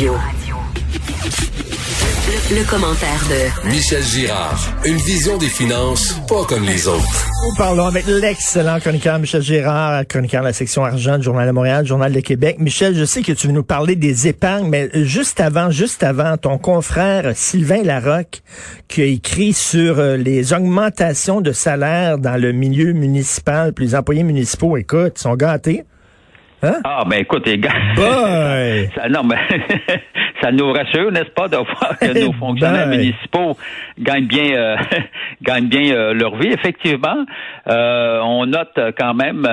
Radio. Le, commentaire de Michel Girard. Une vision des finances pas comme les autres. Nous parlons avec l'excellent chroniqueur Michel Girard, chroniqueur de la section argent du Journal de Montréal, Journal de Québec. Michel, je sais que tu veux nous parler des épargnes, mais juste avant, juste avant, ton confrère Sylvain Larocque, qui a écrit sur euh, les augmentations de salaire dans le milieu municipal, puis les employés municipaux, écoute, sont gâtés. Hein? Ah, ben écoute, les gars. ça, non, mais ça nous rassure, n'est-ce pas, de voir que nos fonctionnaires municipaux gagnent bien, euh, gagnent bien euh, leur vie. Effectivement, euh, on note quand même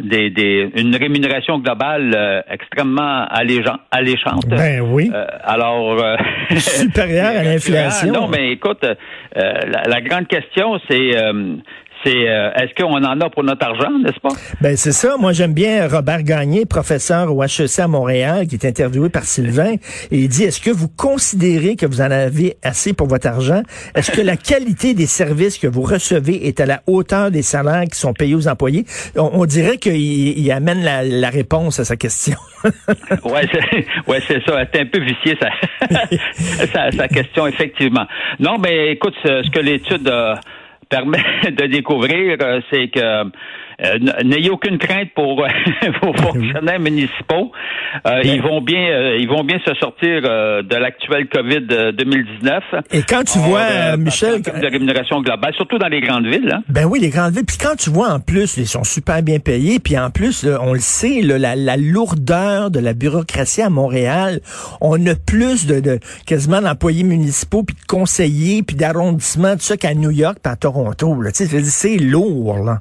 des, des, une rémunération globale extrêmement alléchante. Ben oui. alors. supérieure à l'inflation. Non, mais écoute, la, la, grande question, c'est c'est euh, est-ce qu'on en a pour notre argent, n'est-ce pas? Ben c'est ça. Moi j'aime bien Robert Gagné, professeur au HEC à Montréal, qui est interviewé par Sylvain, et il dit est-ce que vous considérez que vous en avez assez pour votre argent? Est-ce que la qualité des services que vous recevez est à la hauteur des salaires qui sont payés aux employés? On, dirait qu'il amène la, réponse à sa question. ouais, c'est ouais, c'est ça. C'est un peu vicié sa, sa, question, effectivement. Non, mais écoute, ce, que l'étude permet de découvrir, euh, c'est que euh, n'ayez aucune crainte pour euh, vos fonctionnaires municipaux. Euh, ils vont bien, ils vont bien se sortir de l'actuel Covid 2019. Et quand tu vois, Michel, de rémunération globale, surtout dans les grandes villes. Hein? Ben oui, les grandes villes. Puis quand tu vois en plus, ils sont super bien payés. Puis en plus, on le sait, la, la, lourdeur de la bureaucratie à Montréal, on a plus de, de quasiment d'employés municipaux, puis de conseillers, puis d'arrondissements, tout ça qu'à New York, puis à Toronto. C'est lourd là.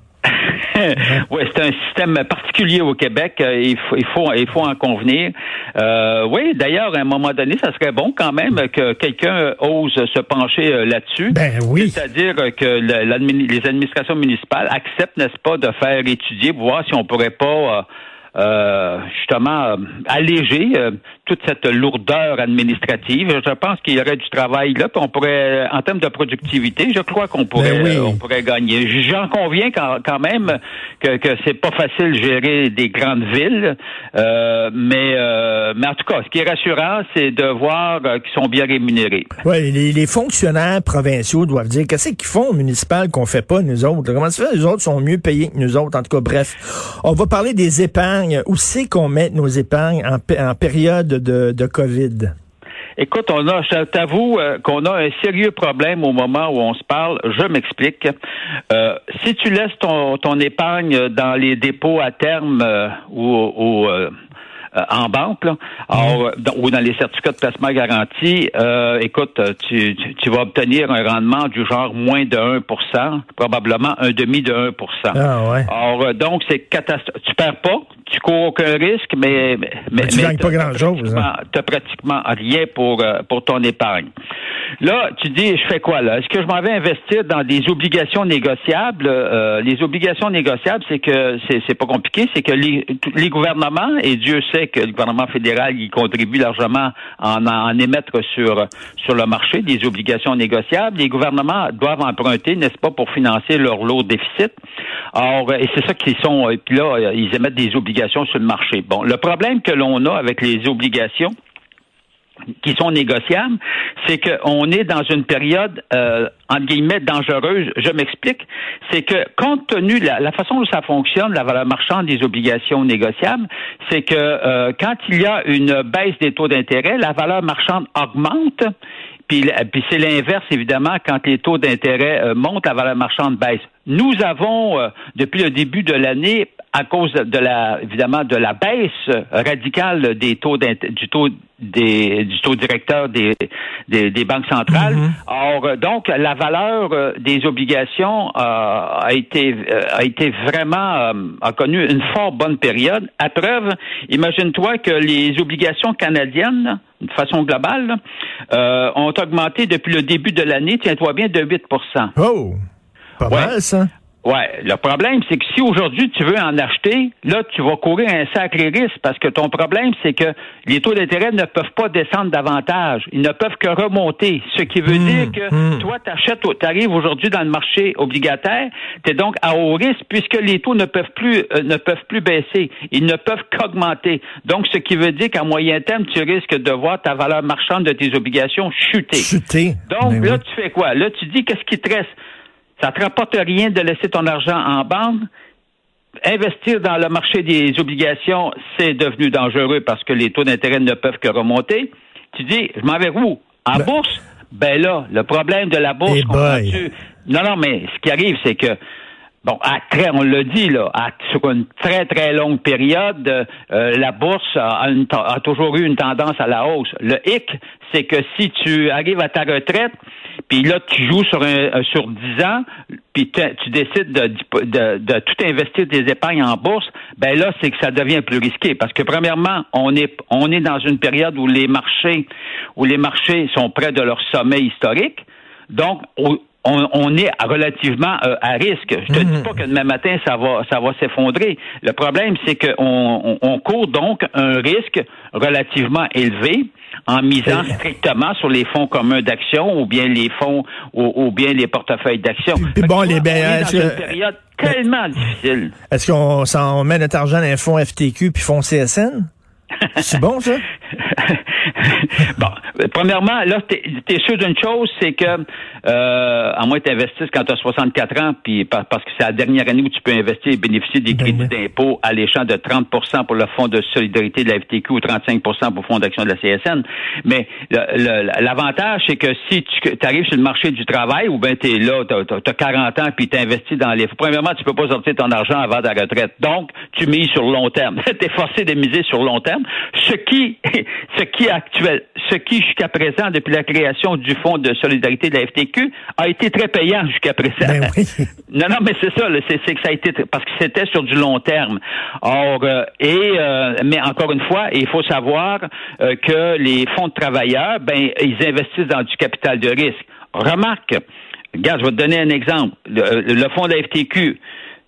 Oui, c'est un système particulier au Québec. Euh, il faut, il faut, il faut en convenir. Euh, oui, d'ailleurs, à un moment donné, ça serait bon quand même que quelqu'un ose se pencher euh, là-dessus. Ben oui. C'est-à-dire que les administrations municipales acceptent, n'est-ce pas, de faire étudier, voir si on pourrait pas euh, justement euh, alléger euh, toute cette lourdeur administrative. Je pense qu'il y aurait du travail là, puis on pourrait, en termes de productivité, je crois qu'on pourrait, ben on pourrait gagner. J'en conviens quand, quand même que, que c'est pas facile de gérer des grandes villes, mais mais en tout cas, ce qui est rassurant, c'est de voir qu'ils sont bien rémunérés. Oui, les, les, fonctionnaires provinciaux doivent dire qu'est-ce qu'ils font municipal qu'on fait pas nous autres? Comment ça fait? Les autres sont mieux payés que nous autres. En tout cas, bref, on va parler des épargnes où c'est qu'on met nos épargnes en, période de, de COVID? Écoute, on a, je t'avoue euh, qu'on a un sérieux problème au moment où on se parle. Je m'explique. Euh, si tu laisses ton, ton épargne dans les dépôts à terme euh, ou, en banque, là, ou dans les certificats de placement garanti, euh, écoute, tu, tu, vas obtenir un rendement du genre moins de 1% probablement un demi de 1 ah, ouais. Alors, donc, c'est catastrophique. Tu perds pas, tu cours aucun risque, mais... Mais, tu gagnes pas grand-chose. Hein. Tu n'as pratiquement rien pour, pour ton épargne. Là, tu dis, je fais quoi là? Est-ce que je m'en vais investir dans des obligations négociables? les obligations négociables, c'est que c'est pas compliqué, c'est que les, les gouvernements, et Dieu sait que le gouvernement fédéral y contribue largement en, en émettre sur, sur le marché des obligations négociables. Les gouvernements doivent emprunter, n'est-ce pas, pour financer leur lot de déficit. Or, et c'est ça qu'ils sont, et puis là, ils émettent des obligations sur le marché. Bon, le problème que l'on a avec les obligations, qui sont négociables, c'est qu'on est dans une période euh, entre guillemets dangereuse. Je m'explique, c'est que compte tenu de la, façon dont ça fonctionne, la valeur marchande des obligations négociables, c'est que euh, quand il y a une baisse des taux d'intérêt, la valeur marchande augmente. Puis, c'est l'inverse, évidemment, quand les taux d'intérêt euh, montent, la valeur marchande baisse. Nous avons, euh, depuis le début de l'année, à cause de la, évidemment, de la baisse radicale des taux du taux des, du taux directeur des, des, banques centrales. Mhm. Or, euh, donc, la valeur euh, des obligations a été a été vraiment a connu une fort bonne période. À preuve, imagine-toi que les obligations canadiennes, de façon globale, ont augmenté depuis le début de l'année, tiens-toi bien, de 8% Oh! Pas mal, ça. Ouais, le problème, c'est que si aujourd'hui tu veux en acheter, là, tu vas courir un sacré risque parce que ton problème, c'est que les taux d'intérêt ne peuvent pas descendre davantage. Ils ne peuvent que remonter. Ce qui veut Mmh, dire que mmh. toi, tu achètes, tu arrives aujourd'hui dans le marché obligataire, tu es donc à haut risque puisque les taux ne peuvent plus euh, ne peuvent plus baisser. Ils ne peuvent qu'augmenter. Donc, ce qui veut dire qu'à moyen terme, tu risques de voir ta valeur marchande de tes obligations chuter. Chuter. Donc, Ben là, oui. tu fais quoi? Là, tu dis qu'est-ce qui te reste? Ça te rapporte rien de laisser ton argent en banque. Investir dans le marché des obligations, c'est devenu dangereux parce que les taux d'intérêt ne peuvent que remonter. Tu dis, je m'en vais où? En Ben- bourse? Ben là, le problème de la bourse, Eh boy. comprends-tu? Non, non, mais ce qui arrive, c'est que Bon, à très, on l'a dit, là, à- sur une très, très longue période, euh, la bourse a, une a toujours eu une tendance à la hausse. Le hic, c'est que si tu arrives à ta retraite, puis là, tu joues sur un, un- sur 10 ans, puis tu décides de, de, de tout investir tes épargnes en bourse, ben là, c'est que ça devient plus risqué. Parce que premièrement, on est, on est dans une période où les marchés, où les marchés sont près de leur sommet historique. Donc, on, on est relativement euh, à risque. Je te dis pas que demain matin ça va ça va s'effondrer. Le problème c'est qu'on on, on court donc un risque relativement élevé en misant Euh. strictement sur les fonds communs d'action ou bien les fonds ou, ou bien les portefeuilles d'action. Bon, les- je- une période tellement difficile. Est-ce qu'on s'en met notre argent dans un fonds FTQ puis fonds CSN? C'est bon, ça? bon, premièrement, là, t'es es sûr d'une chose, c'est que euh, à moins que tu investisses quand tu as 64 ans, puis par- parce que c'est la dernière année où tu peux investir et bénéficier des Ben crédits d'impôt alléchant de 30% pour le fonds de solidarité de la FTQ ou 35% pour le fonds d'action de la CSN. Mais l'avantage, c'est que si tu arrives sur le marché du travail, ou bien tu es là, tu as, 40 ans, puis tu investi dans les... Premièrement, tu peux pas sortir ton argent avant ta retraite. Donc, tu mises sur le long terme. tu es forcé de miser sur le long terme. Ce qui, ce qui actuel, ce qui jusqu'à présent, depuis la création du fonds de solidarité de la FTQ, a été très payant jusqu'à présent. Ben oui. Non, non, mais c'est ça, c'est que ça a été parce que c'était sur du long terme. Or, euh, et euh, mais encore une fois, il faut savoir euh, que les fonds de travailleurs, ben, ils investissent dans du capital de risque. Remarque, regarde, je vais te donner un exemple. Le, le fonds de la FTQ,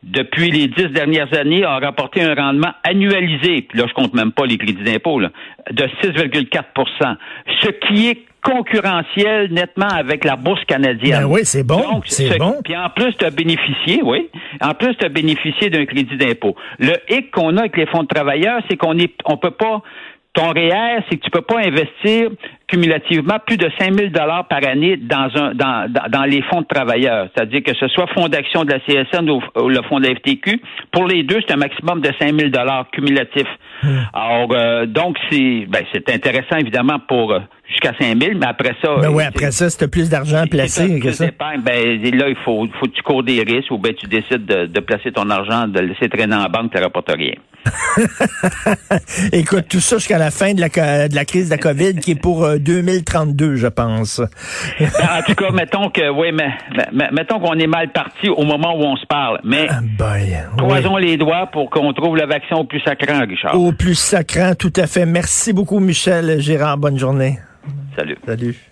depuis les dix dernières années, a rapporté un rendement annualisé, puis là, je compte même pas les crédits d'impôt, de 6,4% ce qui est concurrentiel nettement avec la bourse canadienne. Ben oui, c'est bon, c'est ce- bon. Puis en plus, tu as bénéficié, oui. En plus, tu as bénéficié d'un crédit d'impôt. Le hic qu'on a avec les fonds de travailleurs, c'est qu'on est, on peut pas. Ton REER, c'est que tu peux pas investir cumulativement plus de 5 000 dollars par année dans un dans, dans, dans les fonds de travailleurs. C'est-à-dire que ce soit fonds d'action de la CSN ou, ou le fonds de la FTQ. Pour les deux, c'est un maximum de 5 000 dollars cumulatifs. Alors, euh, donc, c'est ben, c'est intéressant, évidemment, pour euh, jusqu'à 5 000, mais après ça... Ben oui, euh, après ça, si t'as plus d'argent placé que ça. ben là, il faut, faut que tu cours des risques ou ben tu décides de, de placer ton argent, de le laisser traîner en banque, tu rapportes rien. Écoute, tout ça jusqu'à la fin de la, de la crise de la COVID qui est pour euh, 2032, je pense. Ben, en tout cas, mettons que oui, mais, mais- mettons qu'on est mal parti au moment où on se parle. Mais Ah, boy. croisons les doigts pour qu'on trouve le vaccin au plus sacrant, Richard. Au plus sacrant, tout à fait. Merci beaucoup, Michel Gérard. Bonne journée. Salut. Salut.